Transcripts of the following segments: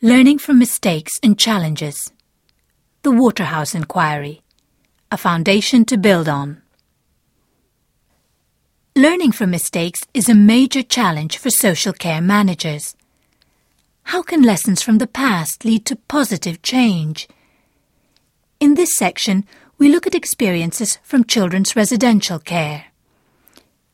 Learning from Mistakes and Challenges. The Waterhouse Inquiry. A foundation to build on. Learning from mistakes is a major challenge for social care managers. How can lessons from the past lead to positive change? In this section, we look at experiences from children's residential care.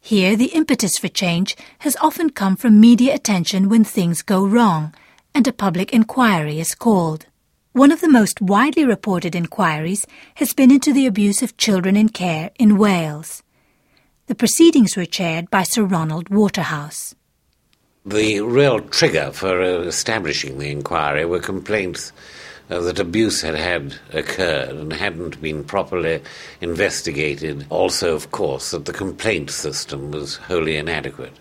Here, the impetus for change has often come from media attention when things go wrong and a public inquiry is called. One of the most widely reported inquiries has been into the abuse of children in care in Wales. The proceedings were chaired by Sir Ronald Waterhouse. The real trigger for establishing the inquiry were complaints uh, that abuse had had occurred and hadn't been properly investigated. Also, of course, that the complaint system was wholly inadequate.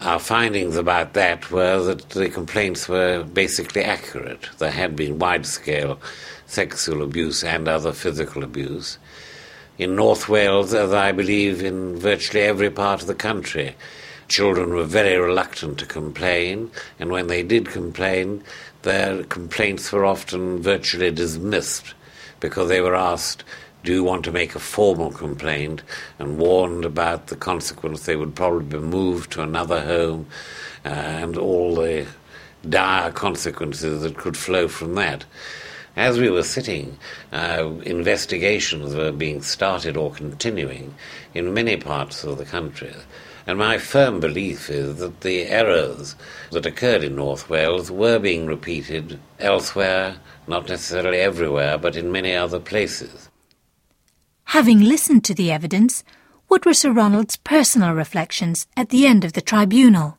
Our findings about that were that the complaints were basically accurate. There had been wide scale sexual abuse and other physical abuse. In North Wales, as I believe in virtually every part of the country, children were very reluctant to complain, and when they did complain, their complaints were often virtually dismissed because they were asked, Do want to make a formal complaint? and warned about the consequence. They would probably be moved to another home uh, and all the dire consequences that could flow from that. As we were sitting, uh, investigations were being started or continuing in many parts of the country. And my firm belief is that the errors that occurred in North Wales were being repeated elsewhere, not necessarily everywhere, but in many other places. Having listened to the evidence, what were Sir Ronald's personal reflections at the end of the tribunal?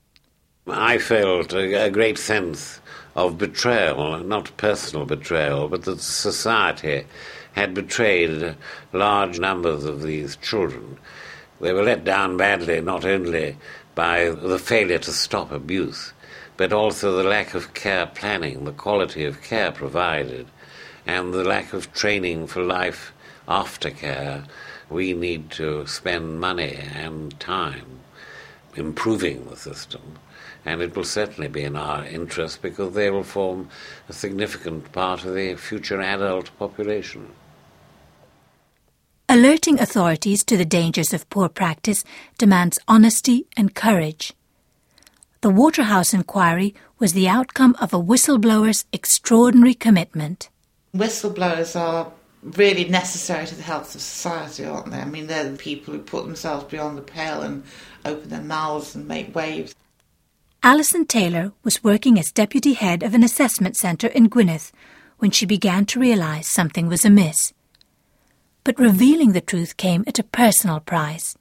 I felt a, great sense of betrayal, not personal betrayal, but that society had betrayed large numbers of these children they were let down badly not only by the failure to stop abuse, but also the lack of care planning, the quality of care provided, and the lack of training for life after care. We need to spend money and time improving the system, and it will certainly be in our interest because they will form a significant part of the future adult population. Alerting authorities to the dangers of poor practice demands honesty and courage. The Waterhouse inquiry was the outcome of a whistleblower's extraordinary commitment. Whistleblowers are really necessary to the health of society, aren't they? I mean, they're the people who put themselves beyond the pale and open their mouths and make waves. Alison Taylor was working as deputy head of an assessment centre in Gwynedd when she began to realise something was amiss but revealing the truth came at a personal price.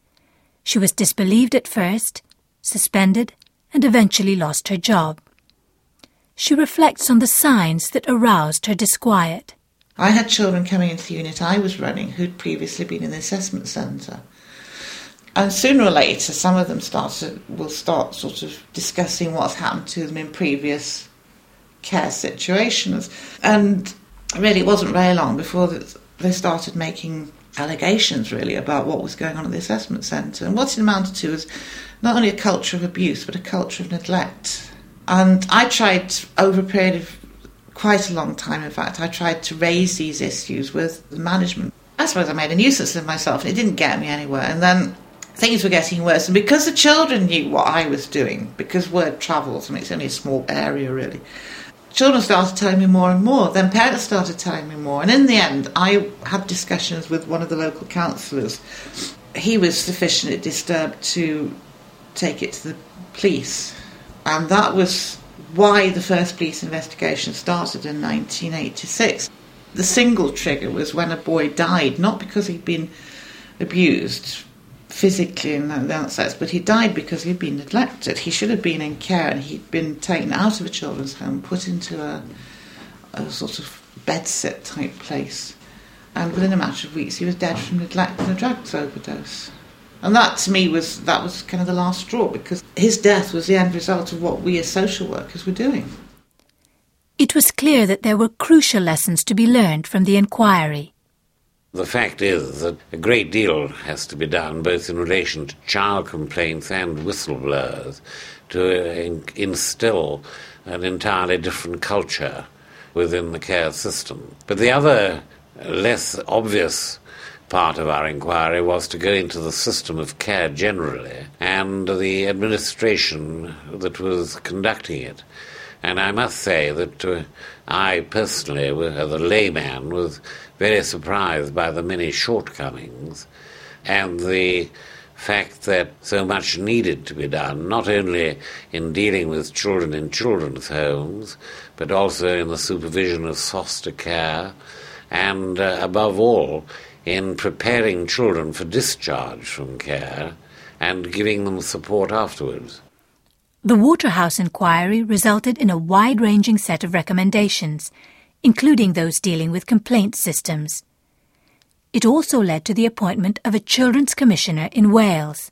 She was disbelieved at first, suspended, and eventually lost her job. She reflects on the signs that aroused her disquiet. I had children coming into the unit I was running who'd previously been in the assessment centre. And sooner or later, some of them start to, will start sort of discussing what's happened to them in previous care situations. And really, it wasn't very long before they started making allegations really about what was going on at the assessment centre. And what it amounted to was not only a culture of abuse, but a culture of neglect. And I tried over a period of quite a long time, in fact, I tried to raise these issues with the management. I suppose I made a nuisance of myself and it didn't get me anywhere. And then things were getting worse. And because the children knew what I was doing, because word travels, I mean, it's only a small area really, children started telling me more and more. Then parents started telling me more. And in the end, I had discussions with one of the local councillors. He was sufficiently disturbed to take it to the police. And that was why the first police investigation started in 1986. The single trigger was when a boy died, not because he'd been abused, physically in that sense, but he died because he'd been neglected. He should have been in care and he'd been taken out of a children's home, put into a, a sort of bedsit type place. And within a matter of weeks, he was dead from neglect and a drugs overdose. And that to me was that was kind of the last straw because his death was the end result of what we as social workers were doing. It was clear that there were crucial lessons to be learned from the inquiry. The fact is that a great deal has to be done, both in relation to child complaints and whistleblowers, to uh, instill an entirely different culture within the care system. But the other less obvious part of our inquiry was to go into the system of care generally and the administration that was conducting it. And I must say that uh, I personally, as a layman, was very surprised by the many shortcomings and the fact that so much needed to be done, not only in dealing with children in children's homes, but also in the supervision of foster care, and uh, above all, in preparing children for discharge from care and giving them support afterwards. The Waterhouse inquiry resulted in a wide ranging set of recommendations, including those dealing with complaint systems. It also led to the appointment of a Children's Commissioner in Wales.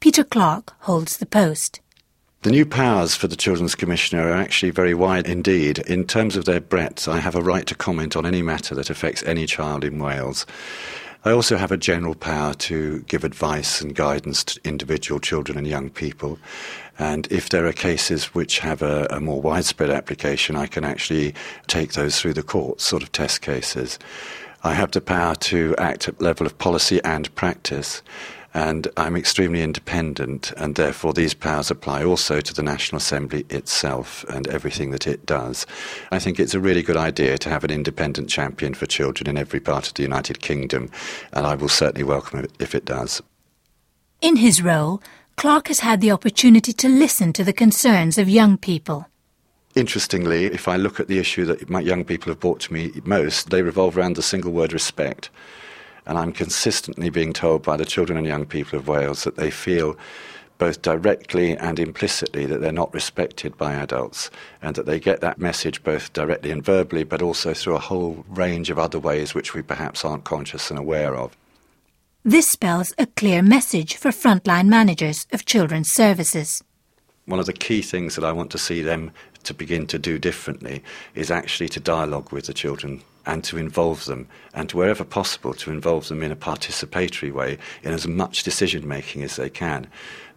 Peter Clarke holds the post. The new powers for the Children's Commissioner are actually very wide indeed. In terms of their breadth, I have a right to comment on any matter that affects any child in Wales. I also have a general power to give advice and guidance to individual children and young people. And if there are cases which have a, a, more widespread application, I can actually take those through the courts, sort of test cases. I have the power to act at level of policy and practice and I'm extremely independent, and therefore these powers apply also to the National Assembly itself and everything that it does. I think it's a really good idea to have an independent champion for children in every part of the United Kingdom, and I will certainly welcome it if it does. In his role, Clarke has had the opportunity to listen to the concerns of young people. Interestingly, if I look at the issue that my young people have brought to me most, they revolve around the single word respect. And I'm consistently being told by the children and young people of Wales that they feel both directly and implicitly that they're not respected by adults and that they get that message both directly and verbally but also through a whole range of other ways which we perhaps aren't conscious and aware of. This spells a clear message for frontline managers of children's services. One of the key things that I want to see them to begin to do differently is actually to dialogue with the children and to involve them, and wherever possible to involve them in a participatory way in as much decision making as they can.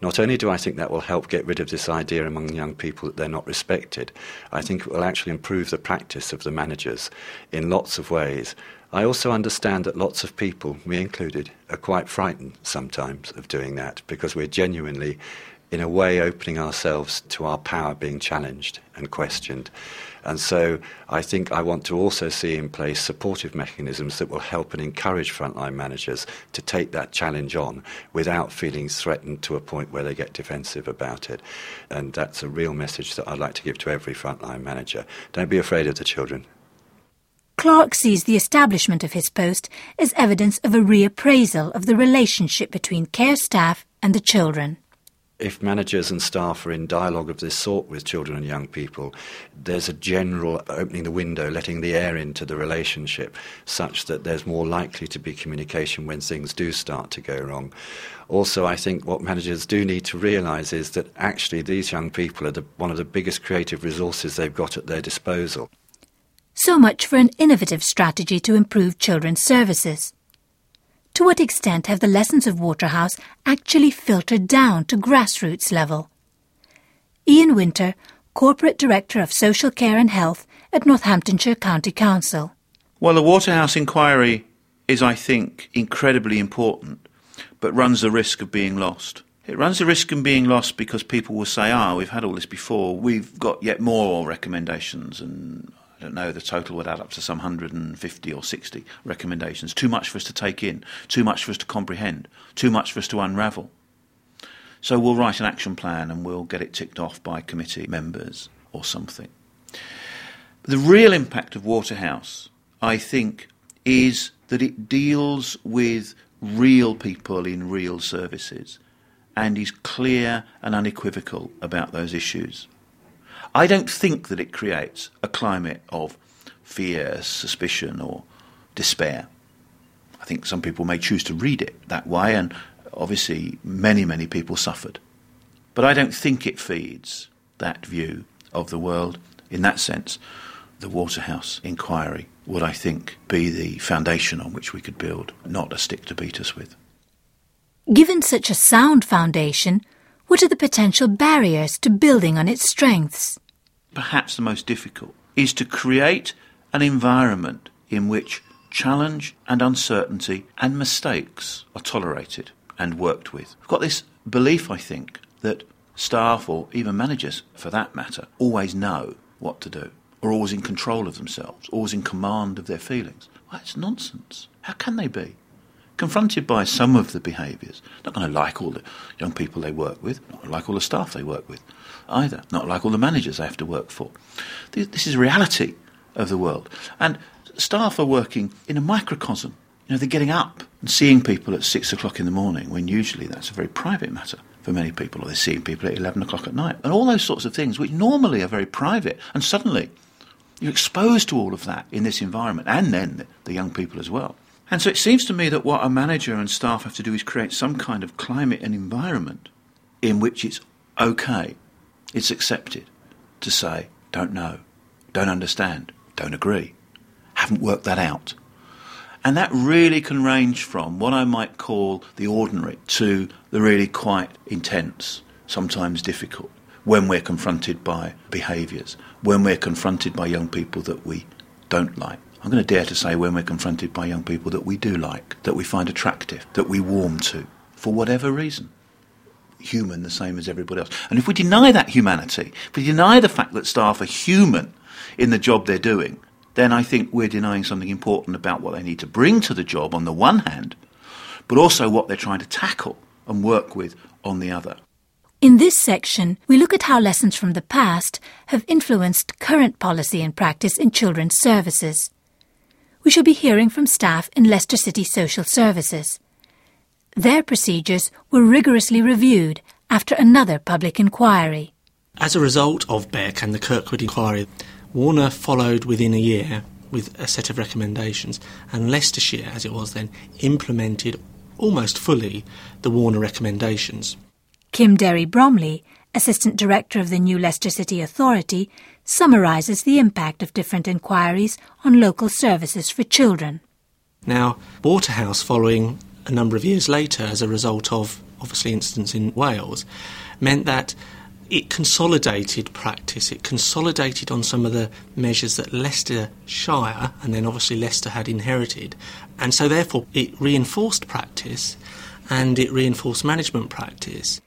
Not only do I think that will help get rid of this idea among young people that they're not respected, I think it will actually improve the practice of the managers in lots of ways. I also understand that lots of people, me included, are quite frightened sometimes of doing that because we're genuinely, in a way, opening ourselves to our power being challenged and questioned. And so I think I want to also see in place supportive mechanisms that will help and encourage frontline managers to take that challenge on without feeling threatened to a point where they get defensive about it. And that's a real message that I'd like to give to every frontline manager. Don't be afraid of the children. Clarke sees the establishment of his post as evidence of a reappraisal of the relationship between care staff and the children if managers and staff are in dialogue of this sort with children and young people, there's a general opening the window, letting the air into the relationship, such that there's more likely to be communication when things do start to go wrong. Also, I think what managers do need to realise is that actually these young people are the, one of the biggest creative resources they've got at their disposal. So much for an innovative strategy to improve children's services. To what extent have the lessons of Waterhouse actually filtered down to grassroots level? Ian Winter, Corporate Director of Social Care and Health at Northamptonshire County Council. Well, the Waterhouse inquiry is, I think, incredibly important, but runs the risk of being lost. It runs the risk of being lost because people will say, ah, we've had all this before, we've got yet more recommendations, and don't know, the total would add up to some 150 or 60 recommendations. Too much for us to take in, too much for us to comprehend, too much for us to unravel. So we'll write an action plan and we'll get it ticked off by committee members or something. The real impact of Waterhouse, I think, is that it deals with real people in real services and is clear and unequivocal about those issues. I don't think that it creates a climate of fear, suspicion, or despair. I think some people may choose to read it that way, and obviously many, many people suffered. But I don't think it feeds that view of the world. In that sense, the Waterhouse inquiry would, I think, be the foundation on which we could build, not a stick to beat us with. Given such a sound foundation, what are the potential barriers to building on its strengths? Perhaps the most difficult is to create an environment in which challenge and uncertainty and mistakes are tolerated and worked with. We've got this belief, I think, that staff or even managers, for that matter, always know what to do, or always in control of themselves, always in command of their feelings. Well, that's nonsense. How can they be? Confronted by some of the behaviours, not going to like all the young people they work with, not like all the staff they work with either, not like all the managers I have to work for. This is reality of the world. And staff are working in a microcosm. You know, they're getting up and seeing people at six o'clock in the morning when usually that's a very private matter for many people, or they're seeing people at 11 o'clock at night. And all those sorts of things, which normally are very private, and suddenly you're exposed to all of that in this environment, and then the young people as well. And so it seems to me that what a manager and staff have to do is create some kind of climate and environment in which it's okay, it's accepted to say, don't know, don't understand, don't agree, haven't worked that out. And that really can range from what I might call the ordinary to the really quite intense, sometimes difficult, when we're confronted by behaviours, when we're confronted by young people that we don't like. I'm going to dare to say when we're confronted by young people that we do like, that we find attractive, that we warm to, for whatever reason. Human, the same as everybody else. And if we deny that humanity, if we deny the fact that staff are human in the job they're doing, then I think we're denying something important about what they need to bring to the job on the one hand, but also what they're trying to tackle and work with on the other. In this section, we look at how lessons from the past have influenced current policy and practice in children's services. We shall be hearing from staff in Leicester City Social Services. Their procedures were rigorously reviewed after another public inquiry. As a result of Beck and the Kirkwood inquiry, Warner followed within a year with a set of recommendations, and Leicestershire, as it was then, implemented almost fully the Warner recommendations. Kim Derry Bromley, Assistant Director of the new Leicester City Authority, summarises the impact of different inquiries on local services for children. Now, Waterhouse, following a number of years later as a result of obviously incidents in Wales, meant that it consolidated practice. It consolidated on some of the measures that Leicestershire and then obviously Leicester had inherited. And so, therefore, it reinforced practice and it reinforced management practice.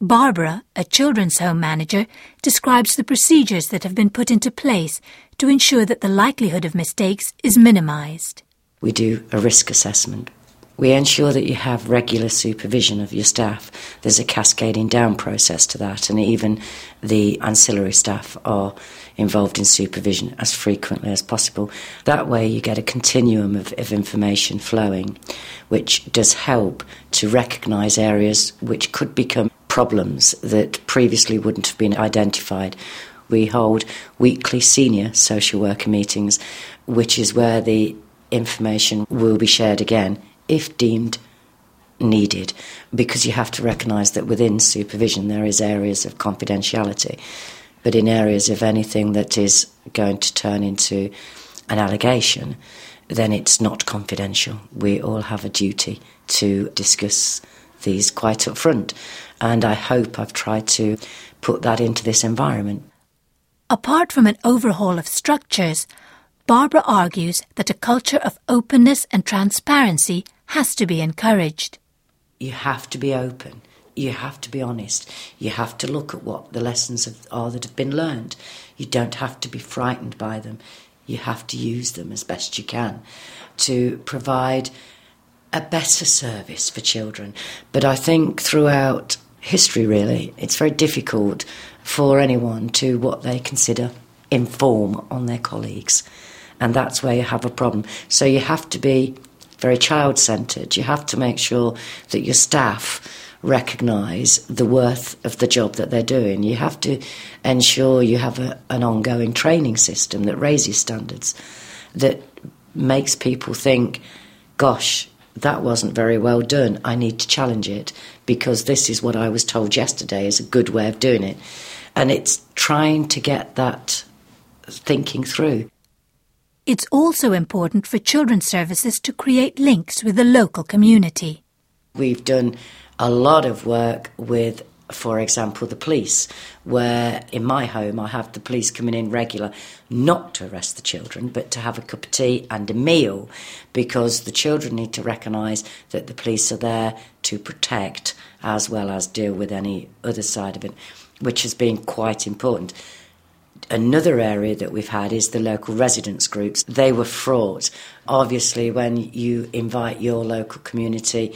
Barbara, a children's home manager, describes the procedures that have been put into place to ensure that the likelihood of mistakes is minimised. We do a risk assessment we ensure that you have regular supervision of your staff. There's a cascading down process to that, and even the ancillary staff are involved in supervision as frequently as possible. That way, you get a continuum of, of information flowing, which does help to recognise areas which could become problems that previously wouldn't have been identified. We hold weekly senior social worker meetings, which is where the information will be shared again if deemed needed, because you have to recognise that within supervision there is areas of confidentiality, but in areas of anything that is going to turn into an allegation, then it's not confidential. We all have a duty to discuss these quite up front, and I hope I've tried to put that into this environment. Apart from an overhaul of structures, Barbara argues that a culture of openness and transparency has to be encouraged. You have to be open. You have to be honest. You have to look at what the lessons are that have been learned. You don't have to be frightened by them. You have to use them as best you can to provide a better service for children. But I think throughout history, really, it's very difficult for anyone to what they consider inform on their colleagues. And that's where you have a problem. So you have to be very child centred. You have to make sure that your staff recognise the worth of the job that they're doing. You have to ensure you have a, an ongoing training system that raises standards, that makes people think, gosh, that wasn't very well done. I need to challenge it because this is what I was told yesterday is a good way of doing it. And it's trying to get that thinking through. It's also important for children's services to create links with the local community. We've done a lot of work with for example, the police, where in my home I have the police coming in regular, not to arrest the children, but to have a cup of tea and a meal, because the children need to recognise that the police are there to protect as well as deal with any other side of it, which has been quite important. Another area that we've had is the local residents groups. They were fraught. Obviously, when you invite your local community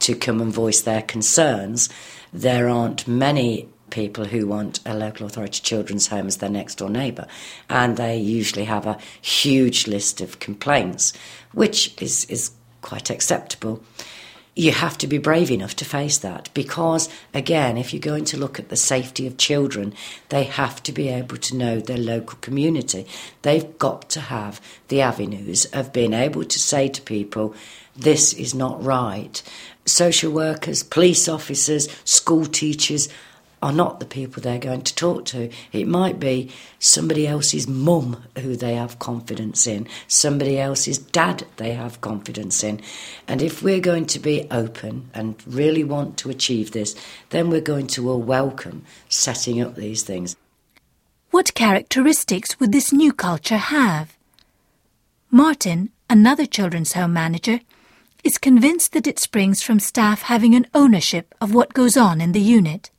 to come and voice their concerns, there aren't many people who want a local authority children's home as their next door neighbour, and they usually have a huge list of complaints, which is, is quite acceptable. You have to be brave enough to face that because, again, if you're going to look at the safety of children, they have to be able to know their local community. They've got to have the avenues of being able to say to people, this is not right social workers, police officers, school teachers are not the people they're going to talk to. It might be somebody else's mum who they have confidence in, somebody else's dad they have confidence in. And if we're going to be open and really want to achieve this, then we're going to all welcome setting up these things. What characteristics would this new culture have? Martin, another children's home manager, is convinced that it springs from staff having an ownership of what goes on in the unit.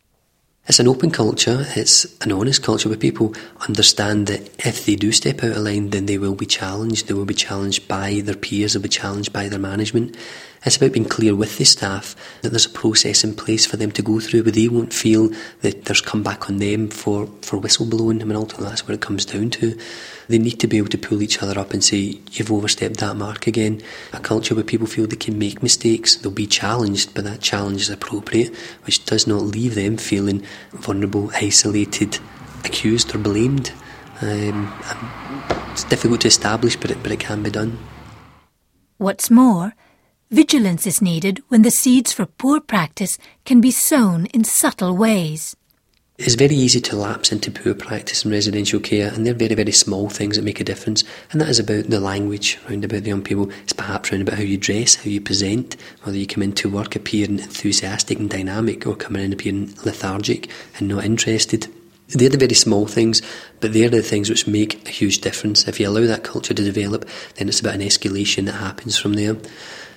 It's an open culture, it's an honest culture where people understand that if they do step out of line, then they will be challenged. They will be challenged by their peers, they'll be challenged by their management. It's about being clear with the staff that there's a process in place for them to go through, but they won't feel that there's come back on them for, for whistleblowing. I mean, ultimately, that's what it comes down to. They need to be able to pull each other up and say, You've overstepped that mark again. A culture where people feel they can make mistakes, they'll be challenged, but that challenge is appropriate, which does not leave them feeling vulnerable, isolated, accused, or blamed. Um, it's difficult to establish, but it, but it can be done. What's more, Vigilance is needed when the seeds for poor practice can be sown in subtle ways. It's very easy to lapse into poor practice in residential care, and they're very, very small things that make a difference. And that is about the language round about the young people. It's perhaps round about how you dress, how you present, whether you come into work appearing enthusiastic and dynamic, or coming in appearing lethargic and not interested. They're the very small things, but they're the things which make a huge difference. If you allow that culture to develop, then it's about an escalation that happens from there.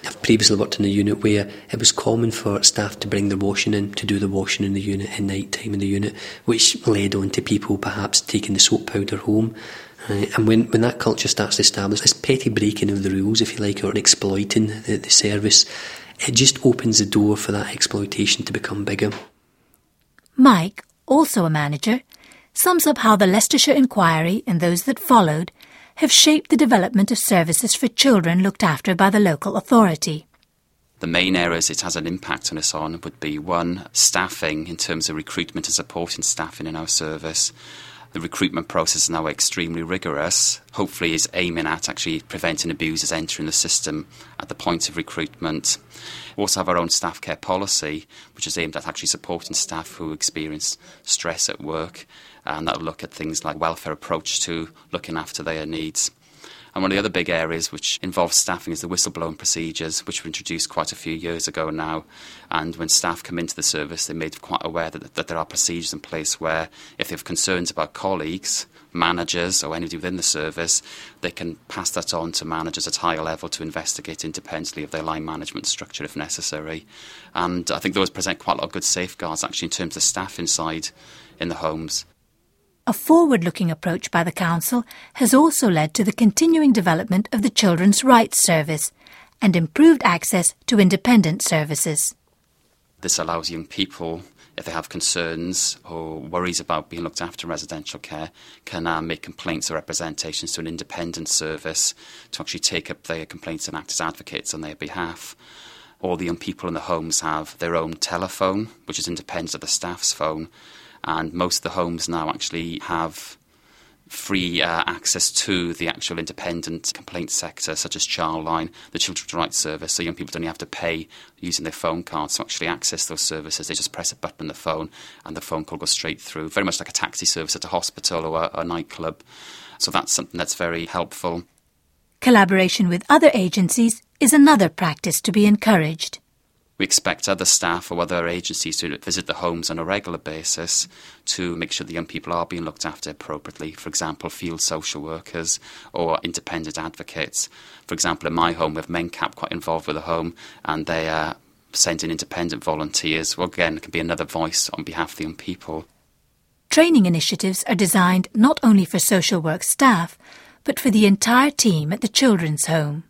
I've previously worked in a unit where it was common for staff to bring their washing in to do the washing in the unit at night time in the unit, which led on to people perhaps taking the soap powder home. Uh, and when, when that culture starts to establish this petty breaking of the rules, if you like, or exploiting the, the service, it just opens the door for that exploitation to become bigger. Mike, also a manager, sums up how the Leicestershire inquiry and those that followed have shaped the development of services for children looked after by the local authority. The main areas it has an impact on us on would be one, staffing in terms of recruitment and supporting staffing in our service. The recruitment process is now extremely rigorous. Hopefully, is aiming at actually preventing abusers entering the system at the point of recruitment. We also have our own staff care policy, which is aimed at actually supporting staff who experience stress at work and that'll look at things like welfare approach to looking after their needs. And one of the other big areas which involves staffing is the whistleblowing procedures, which were introduced quite a few years ago now. And when staff come into the service, they're made quite aware that, that there are procedures in place where, if they have concerns about colleagues, managers, or anybody within the service, they can pass that on to managers at higher level to investigate independently of their line management structure if necessary. And I think those present quite a lot of good safeguards actually in terms of staff inside in the homes. A forward looking approach by the Council has also led to the continuing development of the Children's Rights Service and improved access to independent services. This allows young people, if they have concerns or worries about being looked after in residential care, can uh, make complaints or representations to an independent service to actually take up their complaints and act as advocates on their behalf. All the young people in the homes have their own telephone, which is independent of the staff's phone, and most of the homes now actually have free uh, access to the actual independent complaint sector, such as Childline, the Children's Rights Service, so young people don't even have to pay using their phone cards to actually access those services. They just press a button on the phone and the phone call goes straight through, very much like a taxi service at a hospital or a, a nightclub. So that's something that's very helpful. Collaboration with other agencies is another practice to be encouraged. We expect other staff or other agencies to visit the homes on a regular basis to make sure the young people are being looked after appropriately. For example, field social workers or independent advocates. For example, in my home, we have MenCap quite involved with the home, and they uh, send in independent volunteers. Well, again, can be another voice on behalf of the young people. Training initiatives are designed not only for social work staff, but for the entire team at the children's home.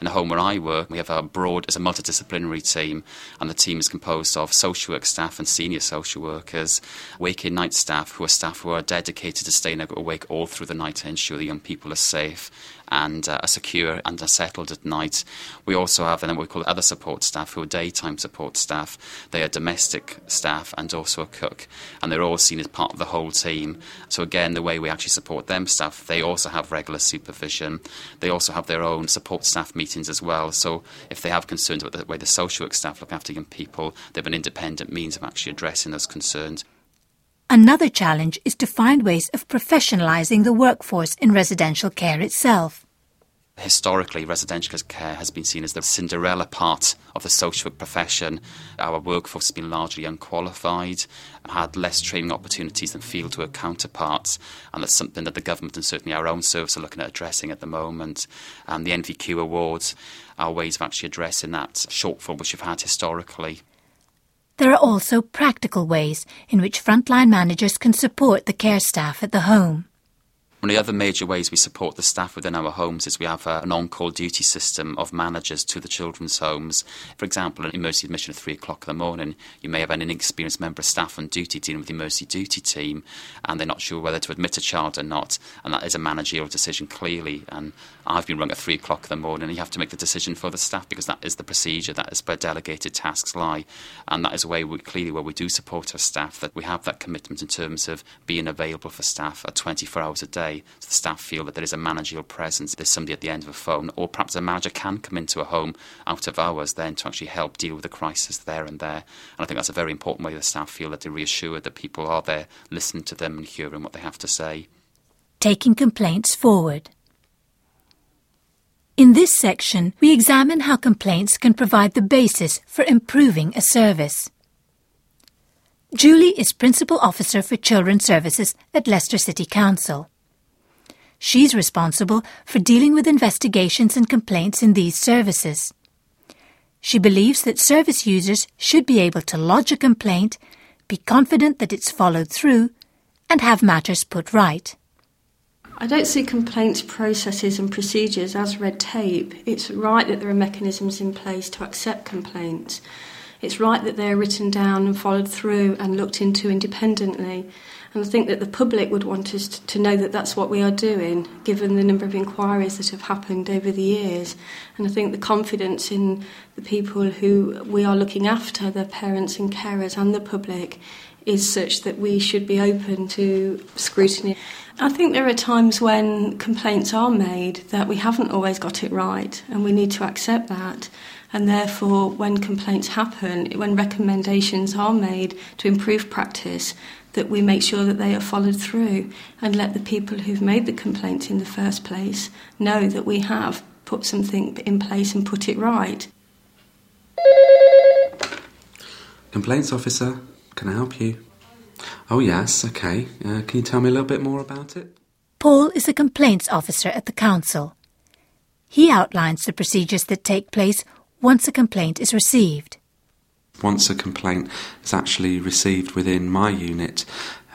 In the home where I work, we have a broad, as a multidisciplinary team, and the team is composed of social work staff and senior social workers, waking night staff, who are staff who are dedicated to staying awake all through the night to ensure the young people are safe and uh, are secure and are settled at night. We also have then what we call other support staff who are daytime support staff. They are domestic staff and also a cook, and they're all seen as part of the whole team. So again, the way we actually support them staff, they also have regular supervision. They also have their own support staff meetings as well. So if they have concerns about the way the social work staff look after young people, they have an independent means of actually addressing those concerns. Another challenge is to find ways of professionalising the workforce in residential care itself. Historically, residential care has been seen as the Cinderella part of the social work profession. Our workforce has been largely unqualified, had less training opportunities than fieldwork counterparts, and that's something that the government and certainly our own service are looking at addressing at the moment. And the NVQ awards are ways of actually addressing that shortfall which we've had historically. There are also practical ways in which frontline managers can support the care staff at the home. One of the other major ways we support the staff within our homes is we have uh, an on-call duty system of managers to the children's homes. For example, an emergency admission at three o'clock in the morning, you may have an inexperienced member of staff on duty dealing with the emergency duty team, and they're not sure whether to admit a child or not, and that is a managerial decision clearly. And I've been rung at three o'clock in the morning, and you have to make the decision for the staff because that is the procedure, that is where delegated tasks lie, and that is a way we, clearly where we do support our staff that we have that commitment in terms of being available for staff at 24 hours a day so the staff feel that there is a managerial presence, there's somebody at the end of a phone, or perhaps a manager can come into a home out of hours then to actually help deal with the crisis there and there. And I think that's a very important way the staff feel that they're reassured that people are there listening to them and hearing what they have to say. Taking complaints forward. In this section, we examine how complaints can provide the basis for improving a service. Julie is Principal Officer for Children's Services at Leicester City Council. She's responsible for dealing with investigations and complaints in these services. She believes that service users should be able to lodge a complaint, be confident that it's followed through, and have matters put right. I don't see complaints processes and procedures as red tape. It's right that there are mechanisms in place to accept complaints. It's right that they're written down and followed through and looked into independently. And I think that the public would want us to know that that's what we are doing, given the number of inquiries that have happened over the years. And I think the confidence in the people who we are looking after, their parents and carers and the public, is such that we should be open to scrutiny. I think there are times when complaints are made that we haven't always got it right, and we need to accept that. And therefore, when complaints happen, when recommendations are made to improve practice, that we make sure that they are followed through and let the people who've made the complaint in the first place know that we have put something in place and put it right. Complaints officer, can I help you? Oh, yes, okay. Uh, can you tell me a little bit more about it? Paul is a complaints officer at the council. He outlines the procedures that take place once a complaint is received once a complaint is actually received within my unit,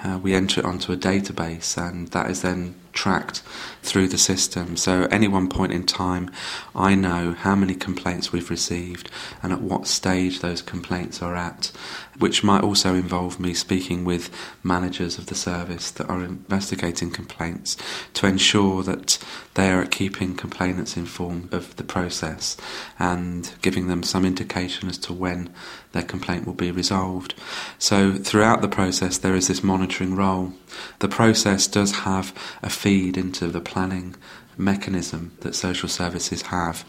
uh, we enter it onto a database and that is then tracked through the system. So, at any one point in time, I know how many complaints we've received and at what stage those complaints are at. which might also involve me speaking with managers of the service that are investigating complaints to ensure that they are keeping complainants informed of the process and giving them some indication as to when their complaint will be resolved. So, throughout the process, there is this monitoring role. The process does have a feed into the planning mechanism that social services have.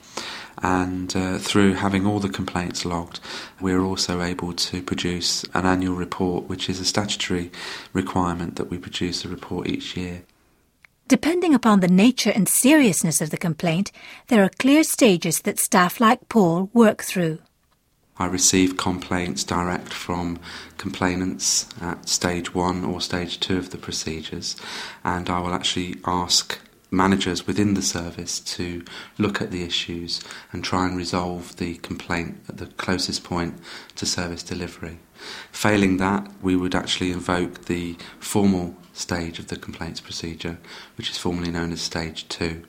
And uh, through having all the complaints logged, we're also able to produce an annual report, which is a statutory requirement that we produce a report each year. Depending upon the nature and seriousness of the complaint, there are clear stages that staff like Paul work through. I receive complaints direct from complainants at stage one or stage two of the procedures, and I will actually ask managers within the service to look at the issues and try and resolve the complaint at the closest point to service delivery. Failing that, we would actually invoke the formal stage of the complaints procedure, which is formally known as stage two,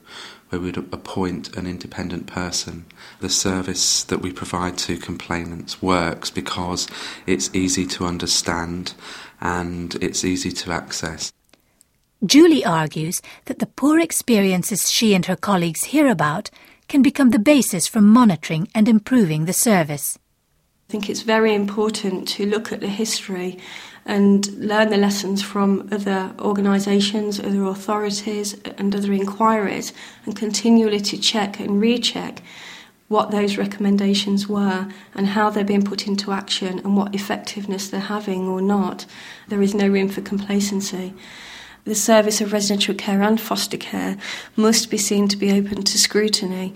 where we would appoint an independent person. The service that we provide to complainants works because it's easy to understand and it's easy to access. Julie argues that the poor experiences she and her colleagues hear about can become the basis for monitoring and improving the service. I think it's very important to look at the history and learn the lessons from other organisations, other authorities, and other inquiries, and continually to check and recheck what those recommendations were and how they're being put into action and what effectiveness they're having or not. There is no room for complacency the service of residential care and foster care must be seen to be open to scrutiny.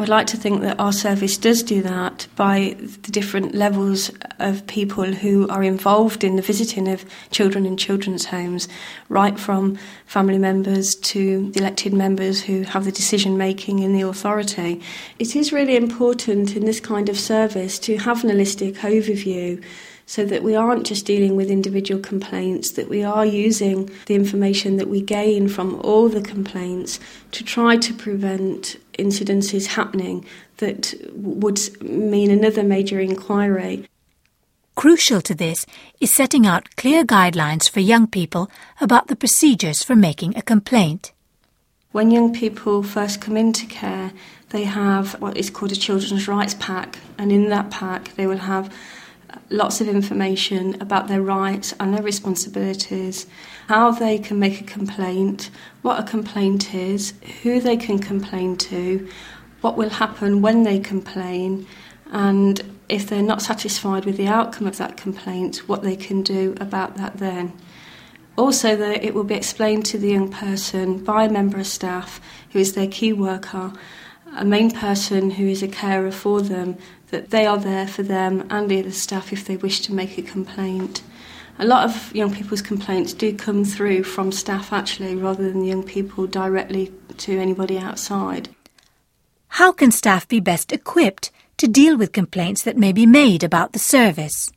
I would like to think that our service does do that by the different levels of people who are involved in the visiting of children in children's homes, right from family members to the elected members who have the decision making in the authority. It is really important in this kind of service to have an holistic overview so that we aren't just dealing with individual complaints, that we are using the information that we gain from all the complaints to try to prevent incidences happening that would mean another major inquiry. Crucial to this is setting out clear guidelines for young people about the procedures for making a complaint. When young people first come into care, they have what is called a children's rights pack, and in that pack, they will have lots of information about their rights and their responsibilities, how they can make a complaint, what a complaint is, who they can complain to, what will happen when they complain, and if they're not satisfied with the outcome of that complaint, what they can do about that then. Also, that it will be explained to the young person by a member of staff who is their key worker, a main person who is a carer for them, that they are there for them and the other staff if they wish to make a complaint. A lot of young people's complaints do come through from staff actually, rather than young people directly to anybody outside. How can staff be best equipped to deal with complaints that may be made about the service?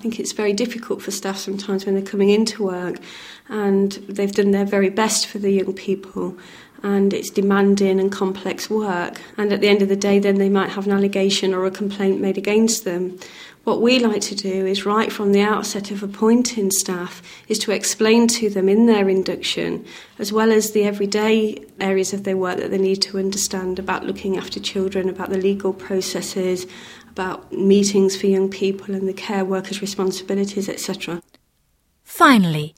I think it's very difficult for staff sometimes when they're coming into work and they've done their very best for the young people and it's demanding and complex work. And at the end of the day, then they might have an allegation or a complaint made against them. What we like to do is, right from the outset of appointing staff, is to explain to them in their induction, as well as the everyday areas of their work that they need to understand about looking after children, about the legal processes, about meetings for young people and the care workers' responsibilities, etc. Finally,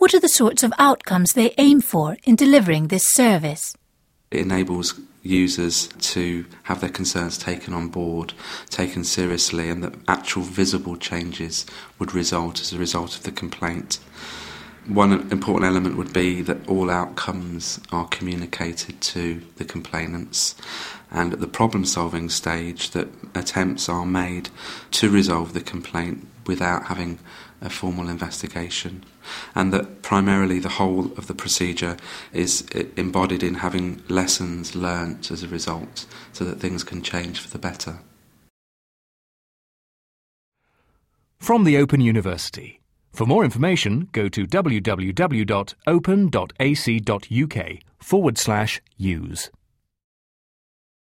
what are the sorts of outcomes they aim for in delivering this service? It enables users to have their concerns taken on board, taken seriously, and that actual visible changes would result as a result of the complaint. One important element would be that all outcomes are communicated to the complainants, and at the problem solving stage, that attempts are made to resolve the complaint without having a formal investigation and that primarily the whole of the procedure is embodied in having lessons learnt as a result so that things can change for the better. From the Open University. For more information, go to www.open.ac.uk forward slash use.